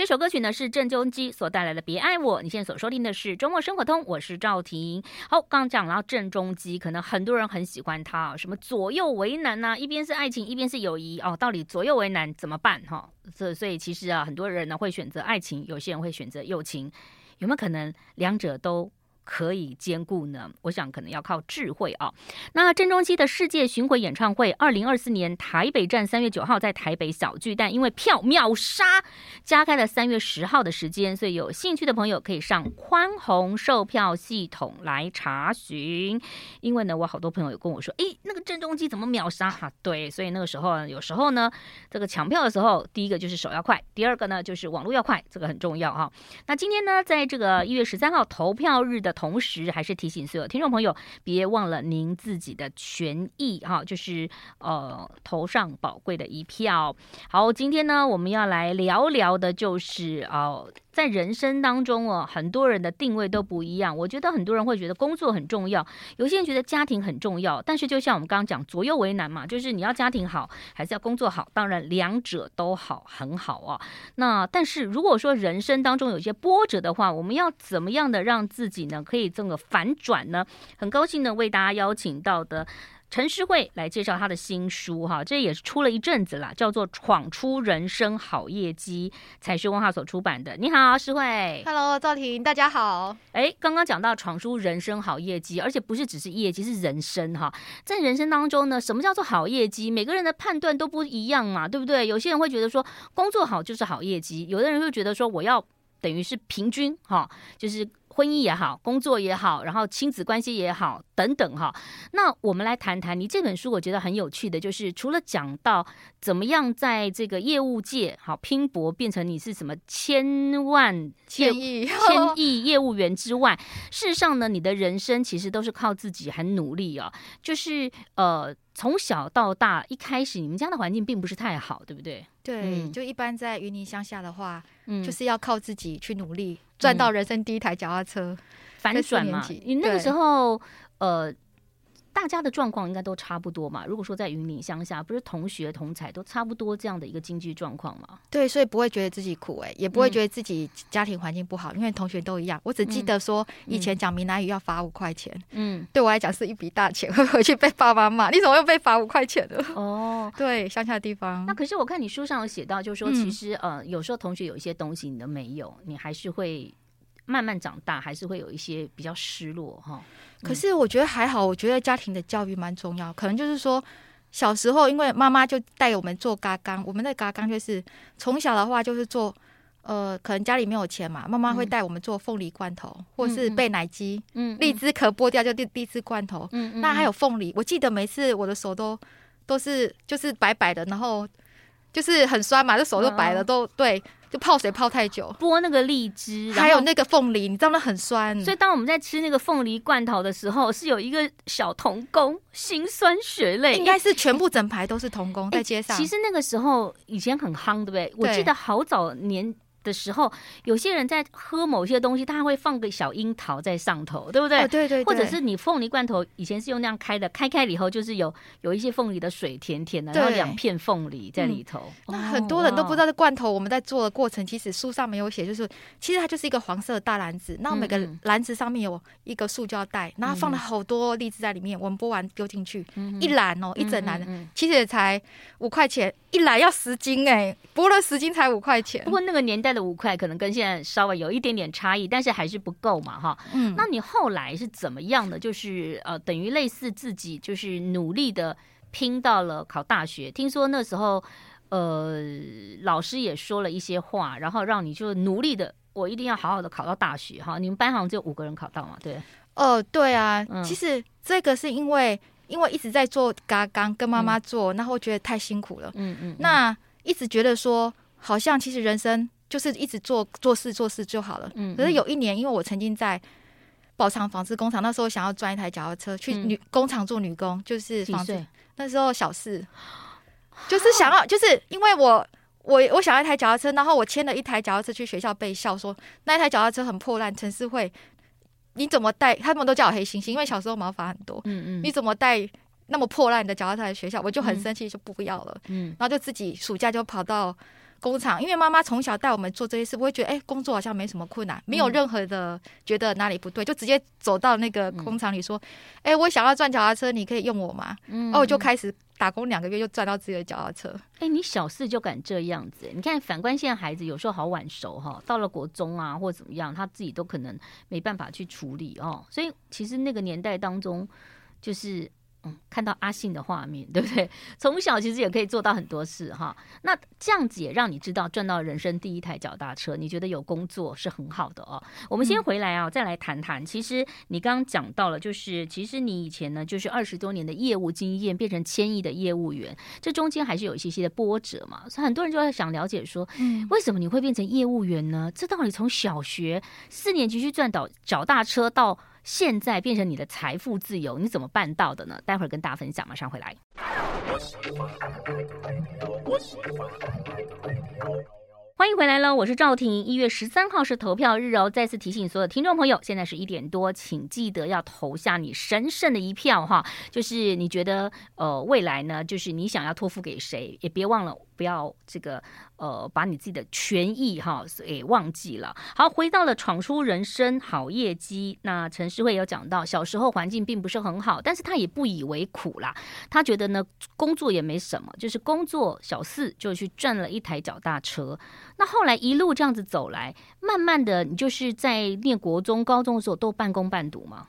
这首歌曲呢是郑中基所带来的《别爱我》。你现在所收听的是《周末生活通》，我是赵婷。好，刚刚讲到郑中基，可能很多人很喜欢他，什么左右为难呐、一边是爱情，一边是友谊哦，到底左右为难怎么办？哈、哦，所以其实啊，很多人呢会选择爱情，有些人会选择友情，有没有可能两者都？可以兼顾呢？我想可能要靠智慧啊。那郑中基的世界巡回演唱会，二零二四年台北站三月九号在台北小巨蛋，因为票秒杀，加开了三月十号的时间，所以有兴趣的朋友可以上宽宏售票系统来查询。因为呢，我好多朋友有跟我说，诶，那个郑中基怎么秒杀？哈，对，所以那个时候有时候呢，这个抢票的时候，第一个就是手要快，第二个呢就是网络要快，这个很重要哈。那今天呢，在这个一月十三号投票日的。同时，还是提醒所有听众朋友，别忘了您自己的权益哈，就是呃投上宝贵的一票。好，今天呢，我们要来聊聊的，就是哦。在人生当中哦，很多人的定位都不一样。我觉得很多人会觉得工作很重要，有些人觉得家庭很重要。但是就像我们刚刚讲，左右为难嘛，就是你要家庭好，还是要工作好？当然两者都好，很好啊。那但是如果说人生当中有一些波折的话，我们要怎么样的让自己呢可以这个反转呢？很高兴呢为大家邀请到的。陈诗慧来介绍她的新书，哈，这也是出了一阵子了，叫做《闯出人生好业绩》，才学文化所出版的。你好，诗慧。Hello，赵婷，大家好。哎，刚刚讲到闯出人生好业绩，而且不是只是业绩，是人生哈。在人生当中呢，什么叫做好业绩？每个人的判断都不一样嘛，对不对？有些人会觉得说工作好就是好业绩，有的人会觉得说我要等于是平均哈，就是。婚姻也好，工作也好，然后亲子关系也好，等等哈。那我们来谈谈你这本书，我觉得很有趣的，就是除了讲到怎么样在这个业务界好拼搏，变成你是什么千万千亿千亿业务员之外，事实上呢，你的人生其实都是靠自己很努力啊。就是呃，从小到大，一开始你们家的环境并不是太好，对不对？对，嗯、就一般在云林乡下的话，嗯，就是要靠自己去努力。赚到人生第一台脚踏车，反转嘛？你那个时候，呃。大家的状况应该都差不多嘛。如果说在云林乡下，不是同学同才都差不多这样的一个经济状况嘛？对，所以不会觉得自己苦哎、欸，也不会觉得自己家庭环境不好，嗯、因为同学都一样。我只记得说以前讲闽南语要罚五块钱，嗯，对我来讲是一笔大钱，会回去被爸爸骂。你怎么又被罚五块钱的？哦，对，乡下的地方。那可是我看你书上有写到，就是说其实、嗯、呃，有时候同学有一些东西你都没有，你还是会。慢慢长大，还是会有一些比较失落哈。可是我觉得还好，我觉得家庭的教育蛮重要。可能就是说，小时候因为妈妈就带我们做嘎缸，我们的嘎缸就是从小的话就是做，呃，可能家里没有钱嘛，妈妈会带我们做凤梨罐头，嗯、或是贝奶鸡，嗯，荔枝壳剥掉就荔荔枝罐头，嗯嗯，那还有凤梨。我记得每次我的手都都是就是白白的，然后就是很酸嘛，这手都白了，都对。就泡水泡太久，剥那个荔枝，还有那个凤梨，你知道那很酸。所以当我们在吃那个凤梨罐头的时候，是有一个小童工，心酸血泪。应该是全部整排都是童工在街上。其实那个时候以前很夯，对不对？对，我记得好早年。的时候，有些人在喝某些东西，他还会放个小樱桃在上头，对不对？哦、对，对对。或者是你凤梨罐头，以前是用那样开的，开开了以后就是有有一些凤梨的水，甜甜的，然后两片凤梨在里头。那很多人都不知道这罐头我们在做的过程，其实书上没有写，就是其实它就是一个黄色的大篮子，那每个篮子上面有一个塑胶袋，然后放了好多荔枝在里面，我们剥完丢进去，嗯、一篮哦，一整篮的，其实也才五块钱一篮，要十斤哎，剥了十斤才五块钱。不过那个年代。的五块可能跟现在稍微有一点点差异，但是还是不够嘛，哈。嗯，那你后来是怎么样的？就是呃，等于类似自己就是努力的拼到了考大学。听说那时候呃，老师也说了一些话，然后让你就努力的，我一定要好好的考到大学。哈，你们班好像只有五个人考到嘛？对。哦、呃，对啊。嗯、其实这个是因为因为一直在做嘎刚跟妈妈做，嗯、然后觉得太辛苦了。嗯嗯。嗯那一直觉得说，好像其实人生。就是一直做做事做事就好了。嗯，可是有一年，因为我曾经在宝长纺织工厂，那时候想要赚一台脚踏车去女工厂做女工，就是纺织。那时候小四，就是想要，就是因为我我我想要一台脚踏车，然后我牵了一台脚踏车去学校被笑说那一台脚踏车很破烂。陈诗慧，你怎么带？他们都叫我黑猩猩，因为小时候毛发很多。嗯嗯，你怎么带那么破烂的脚踏车来学校？我就很生气，就不要了。嗯，然后就自己暑假就跑到。工厂，因为妈妈从小带我们做这些事，我会觉得哎、欸，工作好像没什么困难，没有任何的觉得哪里不对，就直接走到那个工厂里说，哎、我想要赚脚踏车，你可以用我吗？嗯，哦，我就开始打工两个月，就赚到自己的脚踏车。哎、欸，你小事就敢这样子？你看，反观现在孩子有时候好晚熟哈，到了国中啊或者怎么样，他自己都可能没办法去处理哦。所以其实那个年代当中，就是。嗯，看到阿信的画面，对不对？从小其实也可以做到很多事哈。那这样子也让你知道赚到人生第一台脚踏车，你觉得有工作是很好的哦。我们先回来啊，再来谈谈。其实你刚刚讲到了，就是其实你以前呢，就是二十多年的业务经验变成千亿的业务员，这中间还是有一些些的波折嘛。所以很多人就在想了解说，嗯，为什么你会变成业务员呢？这到底从小学四年级去赚到脚踏车到。现在变成你的财富自由，你怎么办到的呢？待会儿跟大家分享，马上回来。欢迎回来了，我是赵婷。一月十三号是投票日哦，再次提醒所有听众朋友，现在是一点多，请记得要投下你神圣的一票哈。就是你觉得呃未来呢，就是你想要托付给谁，也别忘了。不要这个呃，把你自己的权益哈给忘记了。好，回到了闯出人生好业绩。那陈诗慧有讲到，小时候环境并不是很好，但是他也不以为苦啦。他觉得呢，工作也没什么，就是工作小四就去赚了一台脚踏车。那后来一路这样子走来，慢慢的，你就是在念国中、高中的时候都半工半读吗？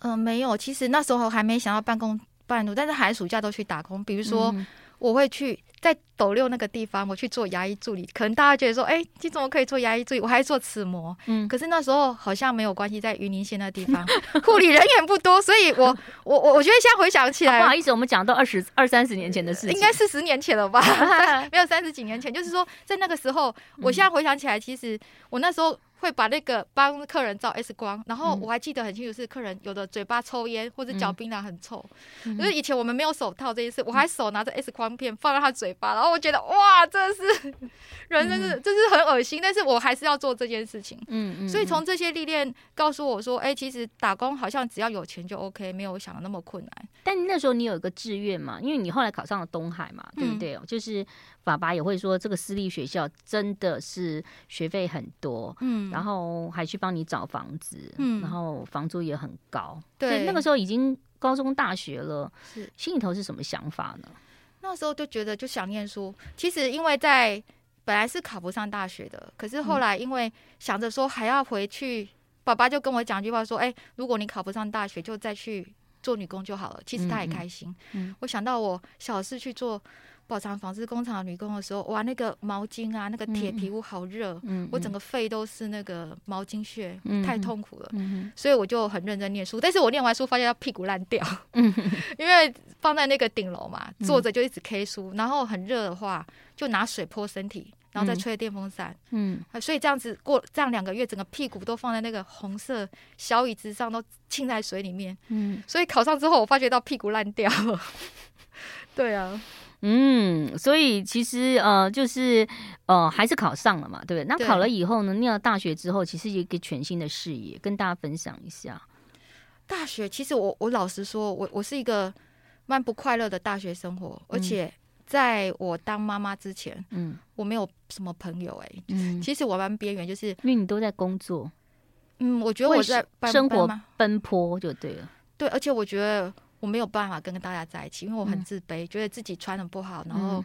嗯、呃，没有，其实那时候还没想到半工半读，但是寒暑假都去打工，比如说。嗯我会去在斗六那个地方，我去做牙医助理。可能大家觉得说，哎，你怎么可以做牙医助理？我还做齿模。嗯，可是那时候好像没有关系，在云林县那地方，护理人员不多，所以我我我我觉得现在回想起来，不好意思，我们讲到二十二三十年前的事情，应该四十年前了吧？没有三十几年前，就是说在那个时候，我现在回想起来，其实我那时候。会把那个帮客人照 X 光，然后我还记得很清楚，是客人有的嘴巴抽烟或者嚼槟榔很臭。因为、嗯、以前我们没有手套这件事，我还手拿着 X 光片放在他嘴巴，然后我觉得哇，真的是人真是真是很恶心，但是我还是要做这件事情。嗯嗯。所以从这些历练告诉我说，哎，其实打工好像只要有钱就 OK，没有想的那么困难。但那时候你有一个志愿嘛？因为你后来考上了东海嘛，对不对？嗯、就是。爸爸也会说，这个私立学校真的是学费很多，嗯，然后还去帮你找房子，嗯，然后房租也很高，对，所以那个时候已经高中大学了，是心里头是什么想法呢？那时候就觉得就想念书，其实因为在本来是考不上大学的，可是后来因为想着说还要回去，嗯、爸爸就跟我讲一句话说，哎，如果你考不上大学，就再去做女工就好了。其实他也开心，嗯，嗯我想到我小四去做。宝藏纺织工厂女工的时候，哇，那个毛巾啊，那个铁皮屋好热，我整个肺都是那个毛巾屑，嗯、太痛苦了。嗯、所以我就很认真念书，但是我念完书发现他屁股烂掉，嗯、因为放在那个顶楼嘛，坐着就一直 K 书，然后很热的话就拿水泼身体，然后再吹电风扇，嗯，所以这样子过这样两个月，整个屁股都放在那个红色小椅子上，都浸在水里面，嗯，所以考上之后，我发觉到屁股烂掉。了，对啊。嗯，所以其实呃，就是呃，还是考上了嘛，对不对？那考了以后呢，念了大学之后，其实一个全新的视野，跟大家分享一下。大学其实我我老实说，我我是一个蛮不快乐的大学生活，而且在我当妈妈之前，嗯，我没有什么朋友、欸，哎，嗯，其实我蛮边缘，就是因为你都在工作，嗯，我觉得我在生活奔波就对了，对，而且我觉得。我没有办法跟大家在一起，因为我很自卑，嗯、觉得自己穿的不好，然后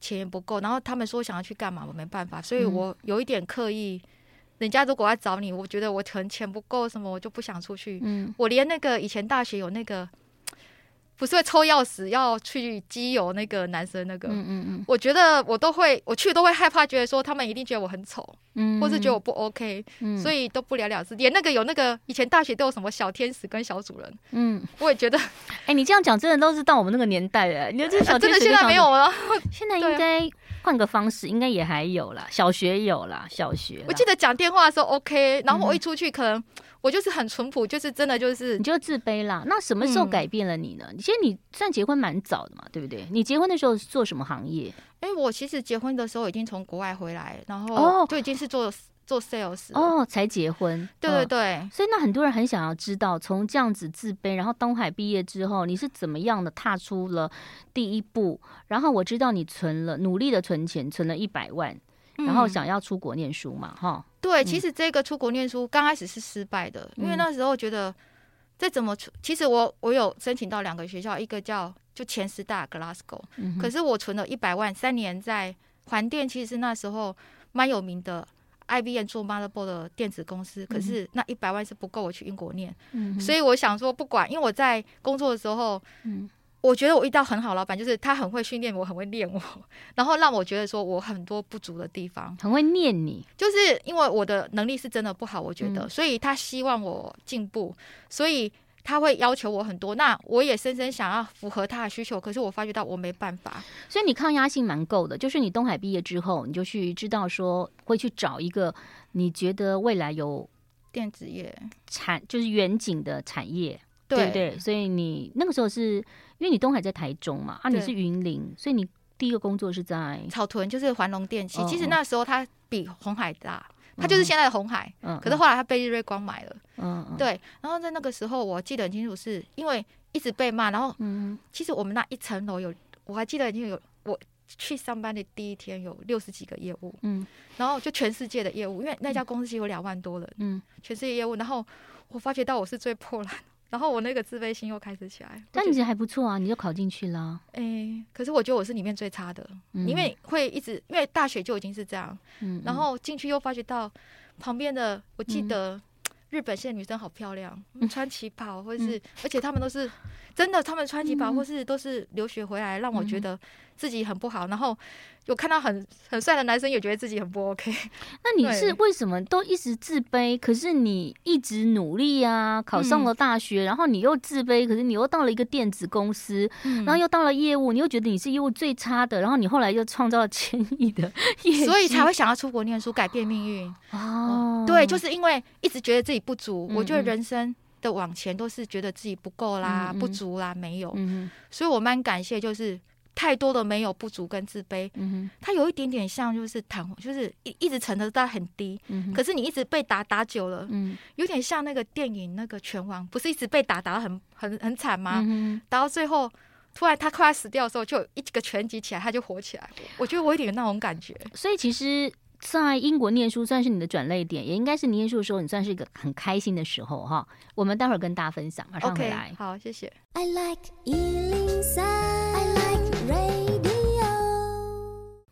钱也不够，然后他们说想要去干嘛，我没办法，所以我有一点刻意。人家如果要找你，我觉得我可能钱不够什么，我就不想出去。嗯，我连那个以前大学有那个。不是会抽钥匙要去机油那个男生那个，嗯嗯嗯，我觉得我都会，我去都会害怕，觉得说他们一定觉得我很丑，嗯，或是觉得我不 OK，嗯，所以都不了了之。连那个有那个以前大学都有什么小天使跟小主人，嗯，我也觉得，哎，你这样讲真的都是到我们那个年代了。你说这小 天使真的现在没有了，现在应该换个方式，应该也还有啦，小学有啦，小学。我记得讲电话的时候 OK，然后我一出去可能。我就是很淳朴，就是真的就是，你就自卑啦。那什么时候改变了你呢？嗯、其实你算结婚蛮早的嘛，对不对？你结婚的时候是做什么行业？哎、欸，我其实结婚的时候已经从国外回来，然后就已经是做、哦、做 sales 哦，才结婚。对对对、哦，所以那很多人很想要知道，从这样子自卑，然后东海毕业之后，你是怎么样的踏出了第一步？然后我知道你存了，努力的存钱，存了一百万。然后想要出国念书嘛，哈。对，其实这个出国念书刚开始是失败的，因为那时候觉得再怎么出，其实我我有申请到两个学校，一个叫就前十大 Glasgow，可是我存了一百万，三年在环电，其实那时候蛮有名的，IBM 做 motherboard 的电子公司，可是那一百万是不够我去英国念，所以我想说不管，因为我在工作的时候，我觉得我遇到很好老板，就是他很会训练我，很会练我，然后让我觉得说我很多不足的地方，很会念你，就是因为我的能力是真的不好，我觉得，嗯、所以他希望我进步，所以他会要求我很多。那我也深深想要符合他的需求，可是我发觉到我没办法。所以你抗压性蛮够的，就是你东海毕业之后，你就去知道说会去找一个你觉得未来有电子业产就是远景的产业。对对，所以你那个时候是因为你东海在台中嘛，啊，你是云林，所以你第一个工作是在草屯，就是环龙电器。其实那时候它比红海大，它就是现在的红海。可是后来它被日月光买了。嗯，对。然后在那个时候，我记得很清楚，是因为一直被骂。然后，嗯，其实我们那一层楼有，我还记得已经有我去上班的第一天有六十几个业务。嗯，然后就全世界的业务，因为那家公司其实有两万多人。嗯，全世界业务。然后我发觉到我是最破烂。然后我那个自卑心又开始起来，但你觉得还不错啊，你就考进去了。哎、欸，可是我觉得我是里面最差的，嗯、因为会一直因为大学就已经是这样，嗯嗯。然后进去又发觉到旁边的，我记得日本现在女生好漂亮，嗯、穿旗袍或者是，嗯、而且他们都是真的，他们穿旗袍或是都是留学回来，让我觉得自己很不好，然后。有看到很很帅的男生，也觉得自己很不 OK。那你是为什么都一直自卑？可是你一直努力啊，考上了大学，然后你又自卑。可是你又到了一个电子公司，然后又到了业务，你又觉得你是业务最差的。然后你后来又创造了千亿的业绩，所以才会想要出国念书，改变命运。哦，对，就是因为一直觉得自己不足。我觉得人生的往前都是觉得自己不够啦、不足啦、没有。所以我蛮感谢，就是。太多的没有不足跟自卑，它有一点点像就是弹，就是一一直沉的在很低，嗯、可是你一直被打打久了，嗯、有点像那个电影那个拳王，不是一直被打打得很很很惨吗？嗯、打到最后，突然他快要死掉的时候，就一个拳击起来，他就活起来。我觉得我有点那种感觉。所以其实，在英国念书算是你的转泪点，也应该是你念书的时候，你算是一个很开心的时候哈。我们待会儿跟大家分享，马上回来。Okay, 好，谢谢。I like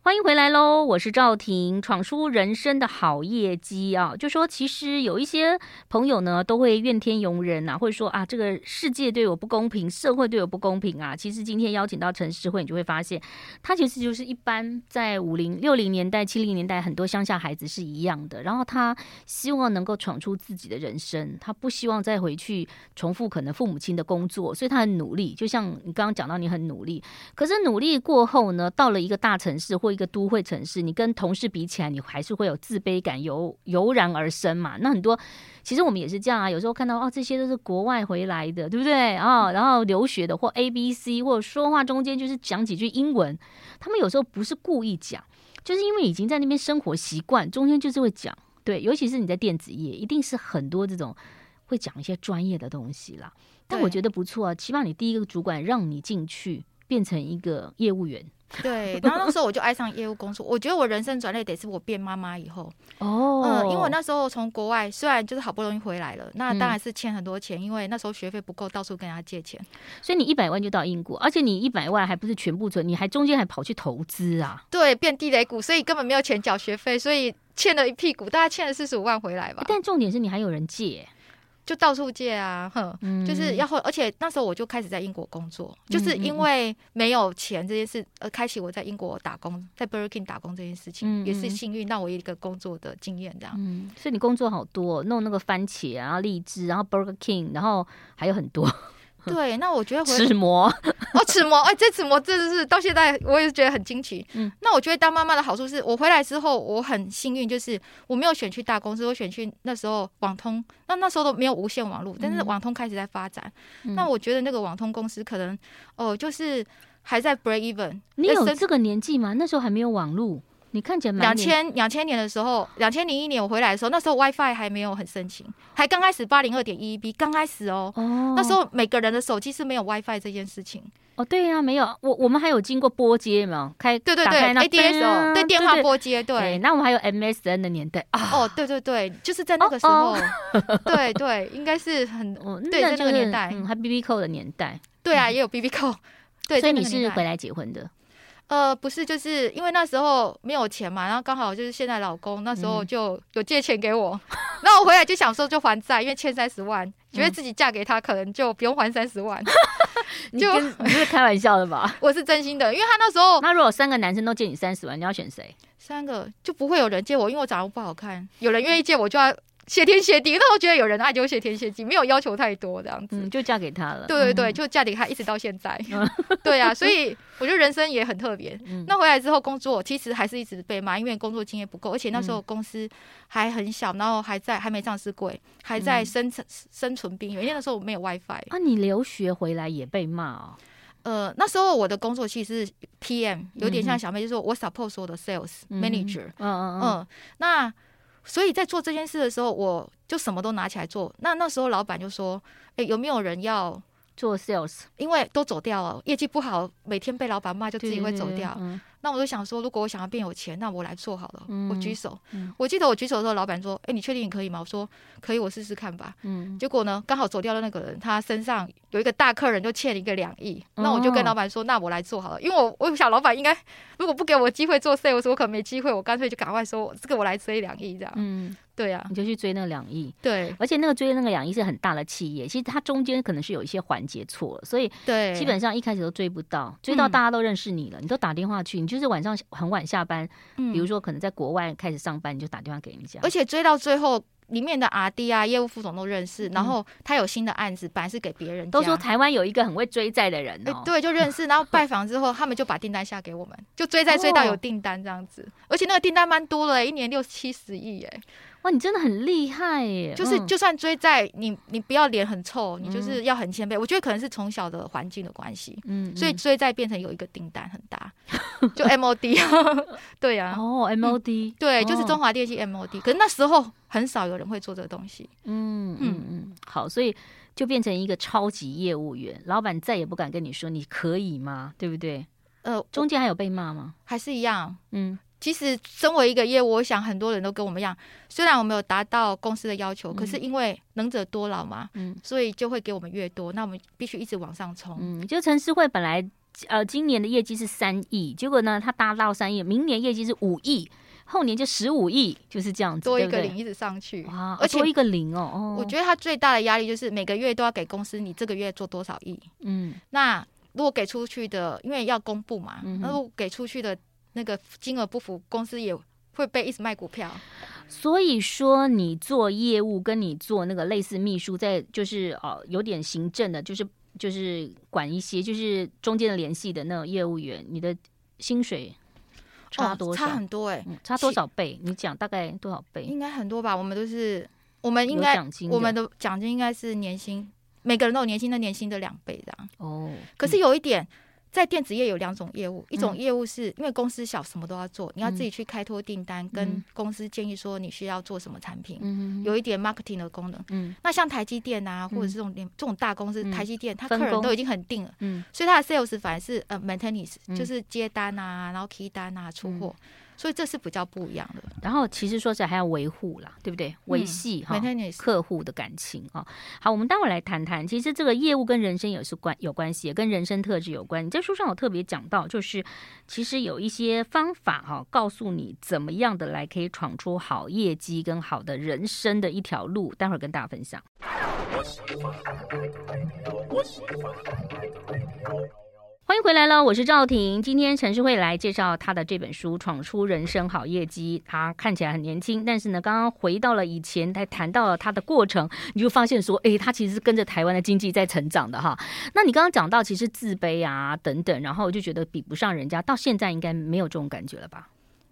欢迎回来喽！我是赵婷，闯出人生的好业绩啊！就说其实有一些朋友呢，都会怨天尤人啊，或者说啊，这个世界对我不公平，社会对我不公平啊。其实今天邀请到陈诗慧，你就会发现，他其实就是一般在五零六零年代、七零年代很多乡下孩子是一样的。然后他希望能够闯出自己的人生，他不希望再回去重复可能父母亲的工作，所以他很努力。就像你刚刚讲到，你很努力，可是努力过后呢，到了一个大城市或一个都会城市，你跟同事比起来，你还是会有自卑感油油然而生嘛？那很多其实我们也是这样啊。有时候看到哦，这些都是国外回来的，对不对啊、哦？然后留学的或 A B C，或者说话中间就是讲几句英文，他们有时候不是故意讲，就是因为已经在那边生活习惯，中间就是会讲。对，尤其是你在电子业，一定是很多这种会讲一些专业的东西啦。但我觉得不错啊，起码你第一个主管让你进去变成一个业务员。对，然后那时候我就爱上业务工作。我觉得我人生转捩点是我变妈妈以后哦，嗯，因为我那时候从国外虽然就是好不容易回来了，那当然是欠很多钱，因为那时候学费不够，到处跟人家借钱。所以你一百万就到英国，而且你一百万还不是全部存，你还中间还跑去投资啊？对，变地雷股，所以根本没有钱缴学费，所以欠了一屁股，大概欠了四十五万回来吧。但重点是你还有人借。就到处借啊，哼，就是要，而且那时候我就开始在英国工作，嗯、就是因为没有钱这件事呃开启我在英国打工，在 Burger King 打工这件事情，嗯、也是幸运让我有一个工作的经验这样。嗯，所以你工作好多，弄那个番茄，然后荔枝，然后 Burger King，然后还有很多。对，那我觉得齿模 哦，齿模，哎，这齿模真的是到现在我也是觉得很惊奇。嗯，那我觉得当妈妈的好处是我回来之后我很幸运，就是我没有选去大公司，我选去那时候网通，那那时候都没有无线网络，但是网通开始在发展。嗯、那我觉得那个网通公司可能哦、呃，就是还在 break even。你有这个年纪吗？那时候还没有网络。你看起来两千两千年的时候，两千零一年我回来的时候，那时候 WiFi 还没有很盛行，还刚开始八零二点一 B 刚开始哦。哦。那时候每个人的手机是没有 WiFi 这件事情。哦，对呀、啊，没有。我我们还有经过拨接嘛？开对对对，ADS 哦对电话拨接对。那我们还有 MSN 的年代啊。哦，对对对，就是在那个时候。哦哦 对对，应该是很 对在那个年代，嗯，还 BB Call 的年代。对啊，也有 BB Call。对，所以你是回来结婚的。呃，不是，就是因为那时候没有钱嘛，然后刚好就是现在老公那时候就有借钱给我，然后我回来就想说就还债，因为欠三十万，觉得自己嫁给他可能就不用还三十万，就你是开玩笑的吧？我是真心的，因为他那时候，那如果三个男生都借你三十万，你要选谁？三个就不会有人借我，因为我长得不好看，有人愿意借我就要。谢天谢地，那我觉得有人爱就谢天谢地，没有要求太多这样子，嗯、就嫁给他了。对对对，嗯、就嫁给他，一直到现在。嗯、对啊，所以我觉得人生也很特别。嗯、那回来之后工作，其实还是一直被骂，因为工作经验不够，而且那时候公司还很小，然后还在还没上市柜，还在生存、嗯、生存边缘，因为那时候我没有 WiFi。啊，你留学回来也被骂哦？呃，那时候我的工作其实是 PM，有点像小妹，就是说我 support 所有的 sales manager。嗯嗯嗯。那所以在做这件事的时候，我就什么都拿起来做。那那时候老板就说：“诶，有没有人要做 sales？因为都走掉了，业绩不好，每天被老板骂，就自己会走掉。”那我就想说，如果我想要变有钱，那我来做好了。嗯、我举手。嗯、我记得我举手的时候，老板说：“哎、欸，你确定你可以吗？”我说：“可以，我试试看吧。”嗯。结果呢，刚好走掉的那个人，他身上有一个大客人，就欠了一个两亿。哦、那我就跟老板说：“那我来做好了。”因为我我想，老板应该如果不给我机会做 sales，我可能没机会。我干脆就赶快说：“这个我来追两亿这样。”嗯。对啊，你就去追那个两亿。对，而且那个追的那个两亿是很大的企业，其实它中间可能是有一些环节错了，所以对，基本上一开始都追不到，追到大家都认识你了，嗯、你都打电话去，你就是晚上很晚下班，嗯、比如说可能在国外开始上班，你就打电话给人家，而且追到最后，里面的 RD 啊、业务副总都认识，然后他有新的案子，本来是给别人，都说台湾有一个很会追债的人哦、欸，对，就认识，然后拜访之后，他们就把订单下给我们，就追债追到有订单这样子，哦、而且那个订单蛮多的，一年六七十亿哎。哇，你真的很厉害耶！就是就算追债，你你不要脸很臭，你就是要很谦卑。我觉得可能是从小的环境的关系，嗯，所以追债变成有一个订单很大，就 MOD，对呀，哦，MOD，对，就是中华电信 MOD。可是那时候很少有人会做这个东西，嗯嗯嗯。好，所以就变成一个超级业务员，老板再也不敢跟你说你可以吗？对不对？呃，中间还有被骂吗？还是一样？嗯。其实，身为一个业务，我想很多人都跟我们一样。虽然我们有达到公司的要求，嗯、可是因为能者多劳嘛，嗯，所以就会给我们越多。那我们必须一直往上冲。嗯，就陈思慧本来呃今年的业绩是三亿，结果呢，他达到三亿，明年业绩是五亿，后年就十五亿，就是这样子，多一个零一直上去。哇，而且多一个零哦。哦，我觉得他最大的压力就是每个月都要给公司，你这个月做多少亿？嗯，那如果给出去的，因为要公布嘛，那如果给出去的。那个金额不符，公司也会被一直卖股票。所以说，你做业务跟你做那个类似秘书，在就是哦有点行政的，就是就是管一些就是中间的联系的那种业务员，你的薪水差多少？哦、差很多哎、欸嗯，差多少倍？你讲大概多少倍？应该很多吧。我们都是我们应该我们的奖金应该是年薪，每个人都有年薪的年薪的两倍这样。哦，可是有一点。嗯在电子业有两种业务，一种业务是因为公司小，什么都要做，你要自己去开拓订单，跟公司建议说你需要做什么产品，有一点 marketing 的功能。那像台积电啊，或者是这种这种大公司，台积电它客人都已经很定了，所以它的 sales 反而是呃 maintenance，就是接单啊，然后 key 单啊，出货。所以这是比较不一样的。然后其实说起来还要维护啦，对不对？维系哈客户的感情啊。好，我们待会来谈谈。其实这个业务跟人生也是关有关系，也跟人生特质有关。你在书上有特别讲到，就是其实有一些方法哈，告诉你怎么样的来可以闯出好业绩跟好的人生的一条路。待会儿跟大家分享。欢欢迎回来了，我是赵婷。今天陈诗慧来介绍她的这本书《闯出人生好业绩》。她看起来很年轻，但是呢，刚刚回到了以前，在谈到了她的过程，你就发现说，哎，她其实是跟着台湾的经济在成长的哈。那你刚刚讲到，其实自卑啊等等，然后我就觉得比不上人家，到现在应该没有这种感觉了吧？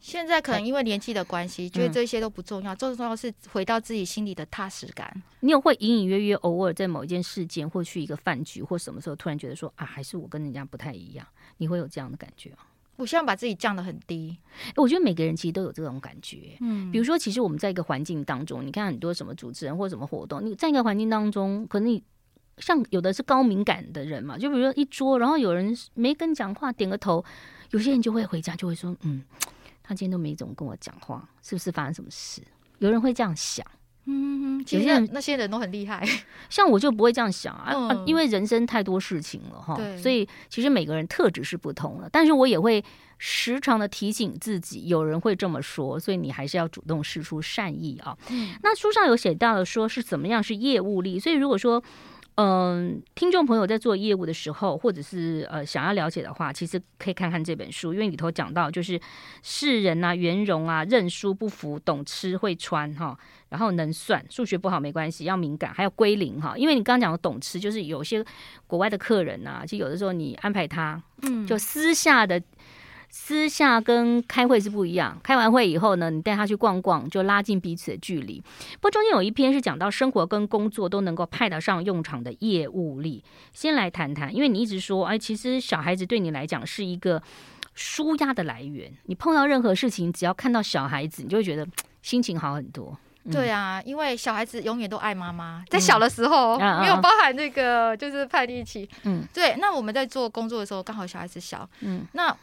现在可能因为年纪的关系，觉得这些都不重要，最重要是回到自己心里的踏实感。你有会隐隐约约偶尔在某一件事件，或去一个饭局或什么时候，突然觉得说啊，还是我跟人家不太一样，你会有这样的感觉吗？我希望把自己降得很低。我觉得每个人其实都有这种感觉。嗯，比如说，其实我们在一个环境当中，你看很多什么主持人或什么活动，你在一个环境当中，可能你像有的是高敏感的人嘛，就比如说一桌，然后有人没跟讲话，点个头，有些人就会回家就会说，嗯，他今天都没怎么跟我讲话，是不是发生什么事？有人会这样想。嗯，其实那些人都很厉害，像我就不会这样想啊，嗯、啊，因为人生太多事情了哈，对所以其实每个人特质是不同的。但是我也会时常的提醒自己，有人会这么说，所以你还是要主动释出善意啊。嗯、那书上有写到了说是怎么样是业务力，所以如果说。嗯，听众朋友在做业务的时候，或者是呃想要了解的话，其实可以看看这本书，因为里头讲到就是世人啊、圆融啊、认输不服、懂吃会穿哈，然后能算，数学不好没关系，要敏感，还要归零哈。因为你刚刚讲的懂吃，就是有些国外的客人啊，就有的时候你安排他，嗯，就私下的。私下跟开会是不一样，开完会以后呢，你带他去逛逛，就拉近彼此的距离。不过中间有一篇是讲到生活跟工作都能够派得上用场的业务力。先来谈谈，因为你一直说，哎，其实小孩子对你来讲是一个舒压的来源。你碰到任何事情，只要看到小孩子，你就会觉得心情好很多。嗯、对啊，因为小孩子永远都爱妈妈，在小的时候、嗯、没有包含那个就是叛逆期。嗯，对。那我们在做工作的时候，刚好小孩子小。嗯，那。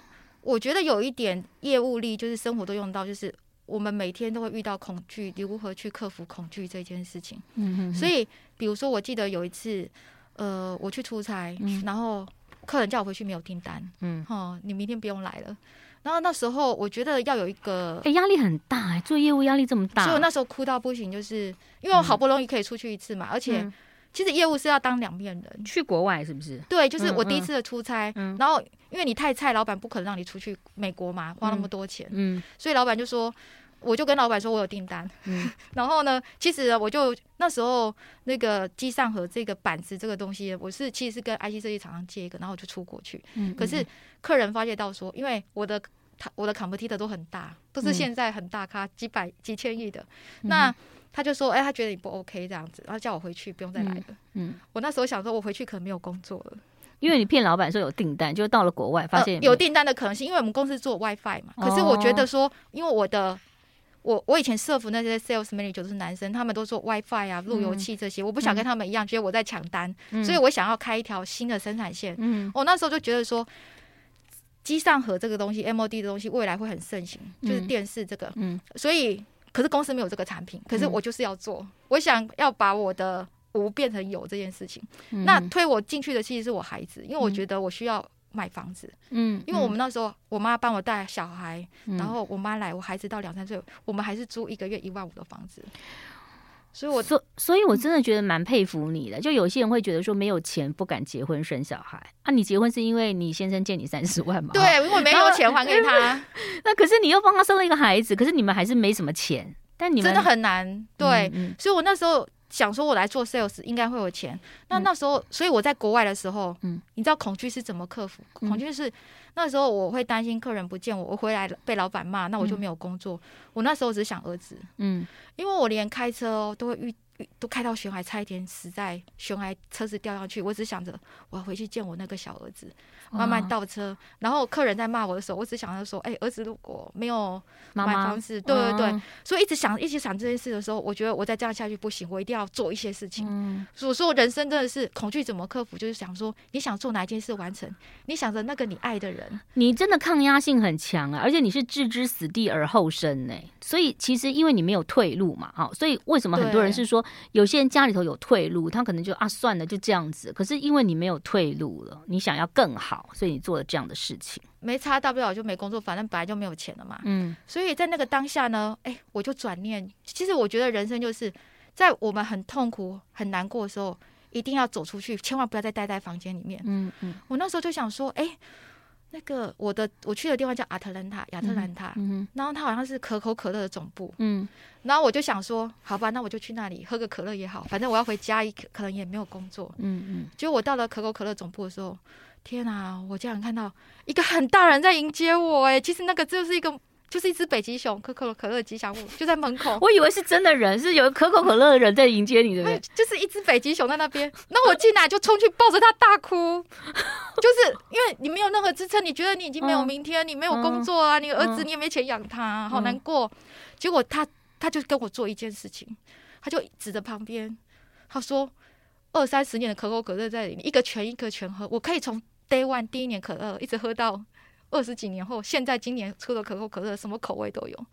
我觉得有一点业务力，就是生活都用到，就是我们每天都会遇到恐惧，如何去克服恐惧这件事情。嗯哼哼。所以，比如说，我记得有一次，呃，我去出差，嗯、然后客人叫我回去没有订单，嗯，哦，你明天不用来了。然后那时候我觉得要有一个，哎，压力很大哎，做业务压力这么大，所以我那时候哭到不行，就是因为我好不容易可以出去一次嘛，嗯、而且。其实业务是要当两面人，去国外是不是？对，就是我第一次的出差，嗯。嗯、然后因为你太菜，老板不可能让你出去美国嘛，花那么多钱，嗯，嗯所以老板就说，我就跟老板说我有订单，嗯，然后呢，其实我就那时候那个机上盒这个板子这个东西，我是其实是跟 IC 设计厂商借一个，然后我就出国去，嗯，可是客人发现到说，因为我的他我的 competitor 都很大，都是现在很大咖，几百几千亿的，嗯、那。他就说：“哎、欸，他觉得你不 OK 这样子，然后叫我回去，不用再来了。嗯”嗯，我那时候想说，我回去可能没有工作了，因为你骗老板说有订单，就到了国外发现有订单的可能性，因为我们公司做 WiFi 嘛。可是我觉得说，因为我的我我以前设服那些 sales manager 都是男生，他们都做 WiFi 啊、路由器这些，嗯、我不想跟他们一样，觉得我在抢单，嗯、所以我想要开一条新的生产线。嗯，我那时候就觉得说，机上盒这个东西，MOD 的东西，未来会很盛行，就是电视这个。嗯，所以。可是公司没有这个产品，可是我就是要做，嗯、我想要把我的无变成有这件事情。嗯、那推我进去的其实是我孩子，因为我觉得我需要买房子。嗯，因为我们那时候我妈帮我带小孩，嗯、然后我妈来，我孩子到两三岁，我们还是租一个月一万五的房子。所以我，我所所以，我真的觉得蛮佩服你的。就有些人会觉得说没有钱不敢结婚生小孩啊，你结婚是因为你先生借你三十万吗？对，因为没有钱还给他。那可是你又帮他生了一个孩子，可是你们还是没什么钱。但你们真的很难，对。嗯嗯、所以我那时候想说，我来做 sales 应该会有钱。那那时候，所以我在国外的时候，嗯，你知道恐惧是怎么克服？恐惧是那时候我会担心客人不见我，我回来被老板骂，那我就没有工作。嗯、我那时候只想儿子，嗯。因为我连开车哦都会遇遇都开到悬崖，差一点死在悬崖，车子掉下去。我只想着我要回去见我那个小儿子，慢慢倒车。哦、然后客人在骂我的时候，我只想着说：“哎、欸，儿子如果没有买房子，妈妈对对对。哦”所以一直想一直想这件事的时候，我觉得我再这样下去不行，我一定要做一些事情。嗯、所以说人生真的是恐惧怎么克服，就是想说你想做哪一件事完成，你想着那个你爱的人，你真的抗压性很强啊，而且你是置之死地而后生呢。所以其实因为你没有退路。路嘛，哈，所以为什么很多人是说，有些人家里头有退路，他可能就啊算了，就这样子。可是因为你没有退路了，你想要更好，所以你做了这样的事情，没差，大不了就没工作，反正本来就没有钱了嘛。嗯，所以在那个当下呢，哎，我就转念。其实我觉得人生就是在我们很痛苦、很难过的时候，一定要走出去，千万不要再待在房间里面。嗯嗯，我那时候就想说，哎。那个我的我去的地方叫亚特兰大，亚特兰大，嗯嗯、然后它好像是可口可乐的总部，嗯，然后我就想说，好吧，那我就去那里喝个可乐也好，反正我要回家，可能也没有工作，嗯嗯。结果我到了可口可乐总部的时候，天啊，我竟然看到一个很大人在迎接我，哎，其实那个就是一个就是一只北极熊，可口可乐吉祥物就在门口。我以为是真的人，是有可口可乐的人在迎接你，对不对？就是一只北极熊在那边，那我进来就冲去抱着它大哭，就是因为你没有任何支撑，你觉得你已经没有明天，嗯、你没有工作啊，嗯、你儿子你也没钱养他，好难过。嗯、结果他他就跟我做一件事情，他就指着旁边，他说二三十年的可口可乐在里面，一个全一个全喝，我可以从 day one 第一年可乐一直喝到。二十几年后，现在今年出的可口可乐，什么口味都有。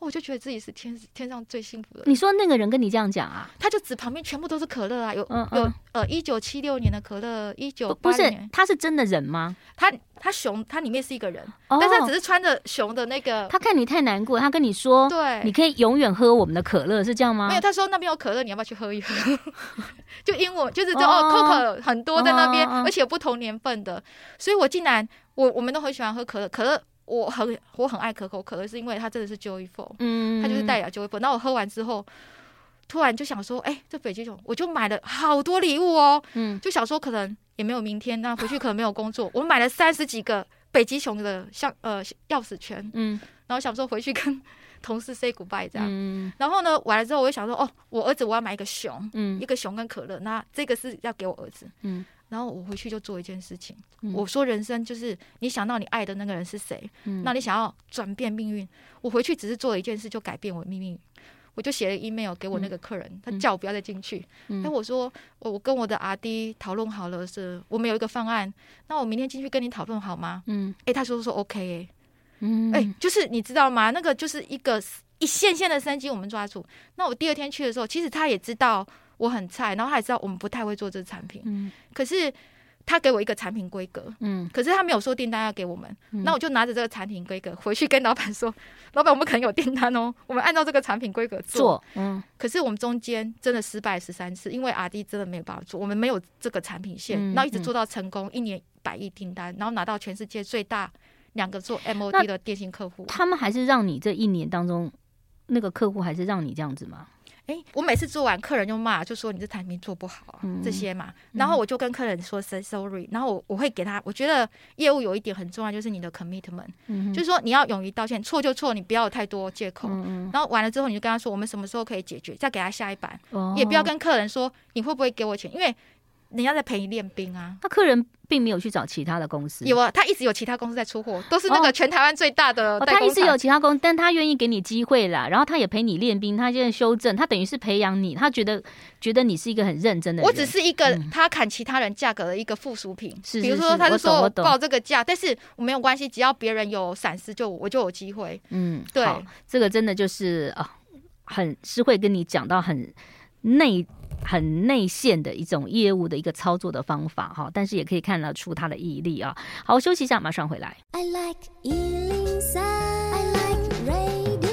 我就觉得自己是天天上最幸福的。你说那个人跟你这样讲啊？他就指旁边全部都是可乐啊，有、嗯嗯、有呃，一九七六年的可乐，一九不是他是真的人吗？他他熊，他里面是一个人，哦、但是他只是穿着熊的那个。他看你太难过，他跟你说，对，你可以永远喝我们的可乐，是这样吗？没有，他说那边有可乐，你要不要去喝一喝？就因为我就是这哦，Coco 很多在那边，哦、而且有不同年份的，所以我竟然我我们都很喜欢喝可乐，可乐。我很我很爱可口可乐，是因为它真的是 Joyful，嗯，它就是代表 Joyful。那我喝完之后，突然就想说，哎、欸，这北极熊，我就买了好多礼物哦，嗯，就想说可能也没有明天，那回去可能没有工作，我买了三十几个北极熊的像呃钥匙圈，嗯，然后想说回去跟同事 say goodbye 这样，嗯，然后呢，完了之后我就想说，哦，我儿子我要买一个熊，嗯，一个熊跟可乐，那这个是要给我儿子，嗯。然后我回去就做一件事情，嗯、我说人生就是你想到你爱的那个人是谁，嗯、那你想要转变命运，我回去只是做了一件事就改变我的命运，我就写了 email 给我那个客人，嗯、他叫我不要再进去，那、嗯、我说我跟我的阿弟讨论好了是，我们有一个方案，那我明天进去跟你讨论好吗？嗯，哎，他说说 OK，哎、欸，嗯，哎，就是你知道吗？那个就是一个一线线的生机，我们抓住。那我第二天去的时候，其实他也知道。我很菜，然后他也知道我们不太会做这个产品，嗯，可是他给我一个产品规格，嗯，可是他没有说订单要给我们，嗯，那我就拿着这个产品规格回去跟老板说，老板，我们可能有订单哦，我们按照这个产品规格做，做，嗯，可是我们中间真的失败十三次，因为阿弟真的没有办法做，我们没有这个产品线，嗯，然后一直做到成功，一年百亿订单，然后拿到全世界最大两个做 MOD 的电信客户，他们还是让你这一年当中那个客户还是让你这样子吗？哎，我每次做完，客人就骂，就说你这产品做不好啊，嗯、这些嘛。然后我就跟客人说 say sorry，然后我我会给他，我觉得业务有一点很重要，就是你的 commitment，、嗯、就是说你要勇于道歉，错就错，你不要有太多借口。然后完了之后，你就跟他说，我们什么时候可以解决，再给他下一版。哦、也不要跟客人说你会不会给我钱，因为。人家在陪你练兵啊！那客人并没有去找其他的公司，有啊，他一直有其他公司在出货，都是那个全台湾最大的、哦哦。他一直有其他公司，但他愿意给你机会啦，然后他也陪你练兵，他现在修正，他等于是培养你，他觉得觉得你是一个很认真的人。我只是一个他砍其他人价格的一个附属品，是、嗯、比如说他就说我报这个价，但是我没有关系，只要别人有闪失，就我就有机会。嗯，对，这个真的就是啊，很是会跟你讲到很内。很内线的一种业务的一个操作的方法哈，但是也可以看得出他的毅力啊。好，我休息一下，马上回来。I like 103, I like radio。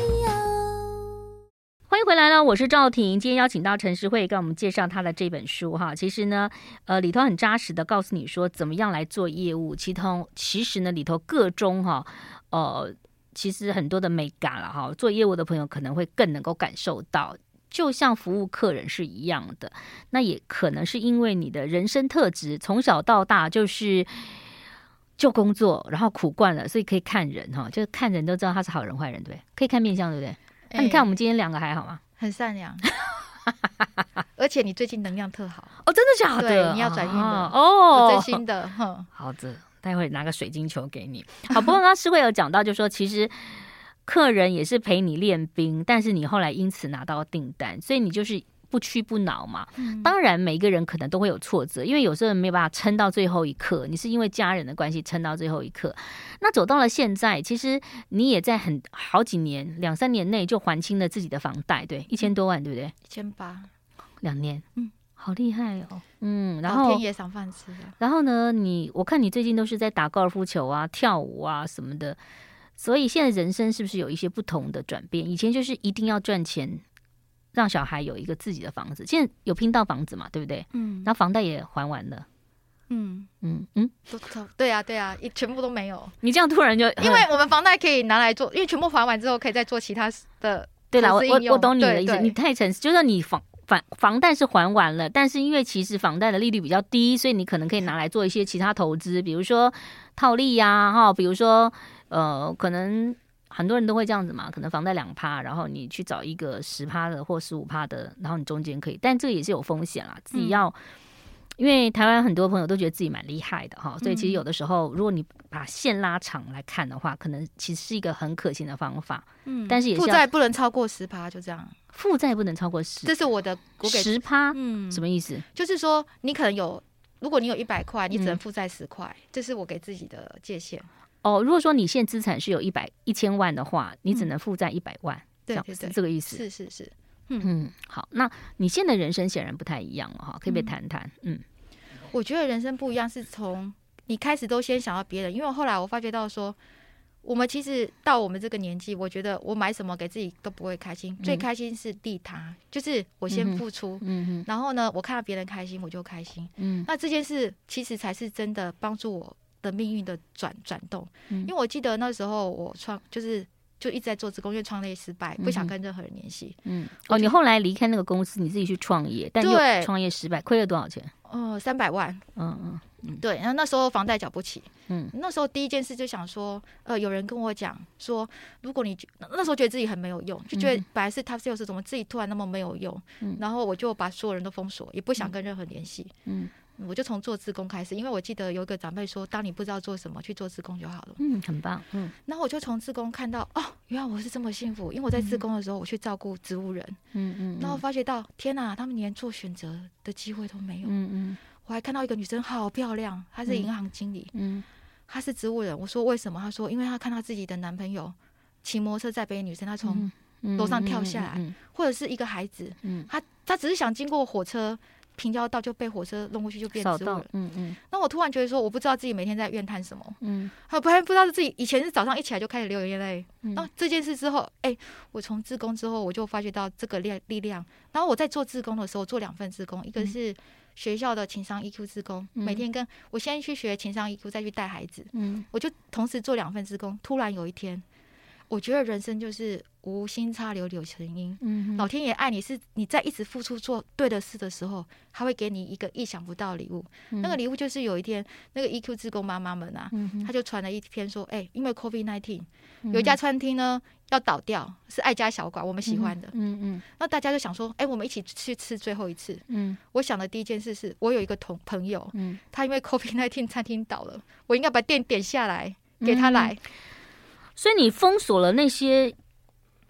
欢迎回来了，我是赵婷。今天邀请到陈诗慧，跟我们介绍他的这本书哈。其实呢，呃，里头很扎实的告诉你说怎么样来做业务。其中其实呢，里头各中哈，呃，其实很多的美感了哈。做业务的朋友可能会更能够感受到。就像服务客人是一样的，那也可能是因为你的人生特质，从小到大就是就工作，然后苦惯了，所以可以看人哈，就是看人都知道他是好人坏人，对不对，可以看面相，对不对？那、欸啊、你看我们今天两个还好吗？很善良，而且你最近能量特好哦，真的假的？对，你要转运的哦，真心的。哼，好的，待会拿个水晶球给你。好，不过刚刚诗慧有讲到，就说其实。客人也是陪你练兵，但是你后来因此拿到订单，所以你就是不屈不挠嘛。嗯、当然，每一个人可能都会有挫折，因为有时候没有办法撑到最后一刻。你是因为家人的关系撑到最后一刻。那走到了现在，其实你也在很好几年、两三年内就还清了自己的房贷，对，一千多万，对不对？一千八，两年，嗯，好厉害哦，嗯，然后天也赏饭吃。然后呢，你我看你最近都是在打高尔夫球啊、跳舞啊什么的。所以现在人生是不是有一些不同的转变？以前就是一定要赚钱，让小孩有一个自己的房子。现在有拼到房子嘛？对不对？嗯。然后房贷也还完了。嗯嗯嗯。都对啊对啊，全部都没有。你这样突然就，因为我们房贷可以拿来做，因为全部还完之后可以再做其他的。对啦，我我我懂你的意思。你太诚实，就是你房房房贷是还完了，但是因为其实房贷的利率比较低，所以你可能可以拿来做一些其他投资，比如说套利呀，哈，比如说。呃，可能很多人都会这样子嘛，可能房贷两趴，然后你去找一个十趴的或十五趴的，然后你中间可以，但这个也是有风险啦，自己要。嗯因为台湾很多朋友都觉得自己蛮厉害的哈，所以其实有的时候，如果你把线拉长来看的话，可能其实是一个很可行的方法。嗯，但是也是负债不能超过十趴，就这样。负债不能超过十，这是我的十趴。嗯，什么意思？就是说你可能有，如果你有一百块，你只能负债十块，这是我给自己的界限。哦，如果说你现资产是有一百一千万的话，你只能负债一百万，对对对，这个意思。是是是。嗯。嗯，好，那你现在人生显然不太一样了哈，可以不可以谈谈？嗯，我觉得人生不一样，是从你开始都先想到别人，因为后来我发觉到说，我们其实到我们这个年纪，我觉得我买什么给自己都不会开心，最开心是利他，就是我先付出，嗯，然后呢，我看到别人开心，我就开心，嗯，那这件事其实才是真的帮助我的命运的转转动，因为我记得那时候我创就是。就一直在做职工，因为创业失败，不想跟任何人联系。嗯，哦，你后来离开那个公司，你自己去创业，但又创业失败，亏了多少钱？哦，三百万。嗯嗯嗯，对。然后那时候房贷缴不起。嗯，那时候第一件事就想说，呃，有人跟我讲说，如果你那时候觉得自己很没有用，就觉得本来是他是又是怎么自己突然那么没有用，然后我就把所有人都封锁，也不想跟任何人联系。嗯。我就从做自工开始，因为我记得有一个长辈说，当你不知道做什么，去做自工就好了。嗯，很棒。嗯，然后我就从自工看到，哦，原来我是这么幸福，因为我在自工的时候，我去照顾植物人。嗯嗯。然后发觉到，天哪，他们连做选择的机会都没有。嗯嗯。我还看到一个女生好漂亮，她是银行经理。嗯。她是植物人，我说为什么？她说，因为她看到自己的男朋友骑摩托车载别的女生，她从楼上跳下来，或者是一个孩子，嗯，她她只是想经过火车。平交道就被火车弄过去，就变植物了。嗯嗯。那我突然觉得说，我不知道自己每天在怨叹什么。嗯。还不还不知道自己以前是早上一起来就开始流眼泪。嗯。然后这件事之后，哎、欸，我从自工之后，我就发觉到这个力力量。然后我在做自工的时候，做两份自工，一个是学校的情商 EQ 志工，嗯、每天跟我先去学情商 EQ，再去带孩子。嗯。我就同时做两份志工。突然有一天，我觉得人生就是。无心插柳柳成荫，嗯、老天爷爱你是你在一直付出做对的事的时候，他会给你一个意想不到的礼物。嗯、那个礼物就是有一天，那个 EQ 志工妈妈们啊，嗯、他就传了一篇说，哎、欸，因为 COVID-19，有一家餐厅呢要倒掉，是爱家小馆，我们喜欢的。嗯嗯，那大家就想说，哎、欸，我们一起去吃最后一次。嗯，我想的第一件事是我有一个同朋友，嗯，他因为 COVID-19 餐厅倒了，我应该把店点下来给他来。嗯、所以你封锁了那些。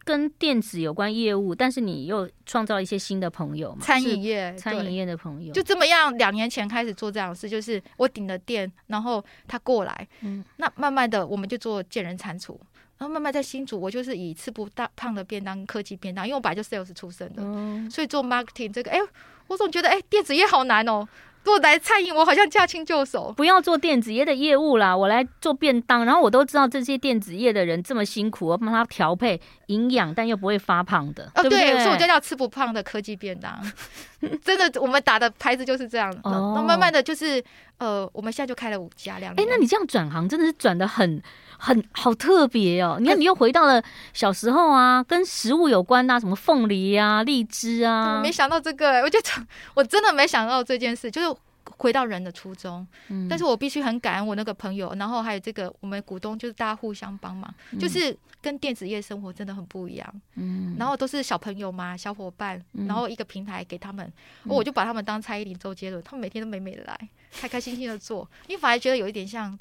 跟电子有关业务，但是你又创造一些新的朋友嘛？餐饮业，餐饮业的朋友，就这么样。两年前开始做这样的事，就是我顶了店，然后他过来，嗯，那慢慢的我们就做见人餐厨，然后慢慢在新竹，我就是以吃不大胖的便当、科技便当，因为我本来就 sales 出身的，嗯，所以做 marketing 这个，哎，我总觉得哎，电子业好难哦。做来餐饮，我好像驾轻就熟。不要做电子业的业务啦，我来做便当。然后我都知道这些电子业的人这么辛苦，我帮他调配营养，但又不会发胖的。哦，对，对，所以我就叫吃不胖的科技便当。真的，我们打的牌子就是这样。哦，那慢慢的就是，呃，我们现在就开了五家两。哎，那你这样转行真的是转的很很好特别哦。你看，你又回到了小时候啊，跟食物有关啊，什么凤梨啊、荔枝啊。没想到这个，我觉得我真的没想到这件事，就是。回到人的初衷，嗯，但是我必须很感恩我那个朋友，然后还有这个我们股东，就是大家互相帮忙，嗯、就是跟电子业生活真的很不一样，嗯，然后都是小朋友嘛，小伙伴，然后一个平台给他们，嗯、我就把他们当蔡依林、周杰伦，他们每天都美美的来，开开心心的做，因为反而觉得有一点像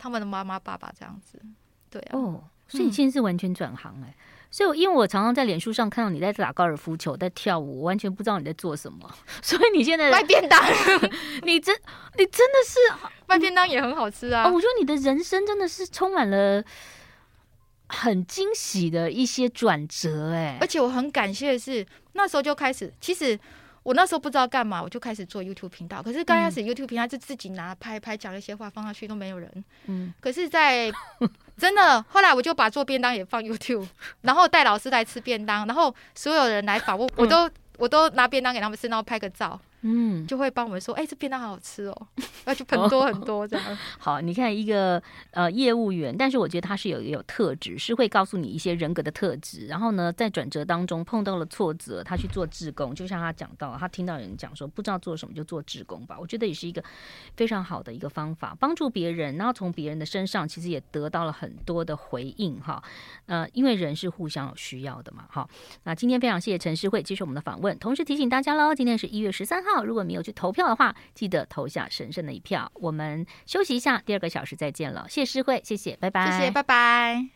他们的妈妈爸爸这样子，对啊，哦，所以你现在是完全转行哎、欸。所以，因为我常常在脸书上看到你在打高尔夫球，在跳舞，我完全不知道你在做什么。所以你现在卖便当，你真你真的是 卖便当也很好吃啊！哦，我觉得你的人生真的是充满了很惊喜的一些转折，哎，而且我很感谢的是那时候就开始，其实。我那时候不知道干嘛，我就开始做 YouTube 频道。可是刚开始 YouTube 频道就自己拿拍拍讲一些话放上去都没有人。嗯。可是，在 真的后来我就把做便当也放 YouTube，然后带老师来吃便当，然后所有人来访问，我都我都拿便当给他们吃，然后拍个照。嗯，就会帮我们说，哎、欸，这便当好好吃哦，那就很多很多这样。好，你看一个呃业务员，但是我觉得他是有有特质，是会告诉你一些人格的特质。然后呢，在转折当中碰到了挫折，他去做志工，就像他讲到，他听到人讲说不知道做什么就做志工吧。我觉得也是一个非常好的一个方法，帮助别人，然后从别人的身上其实也得到了很多的回应哈。呃，因为人是互相有需要的嘛。哈，那今天非常谢谢陈诗慧接受我们的访问，同时提醒大家喽，今天是一月十三号，如果没有去投票的话，记得投下神圣的一票。我们休息一下，第二个小时再见了。谢谢诗慧，谢谢，拜拜，谢谢，拜拜。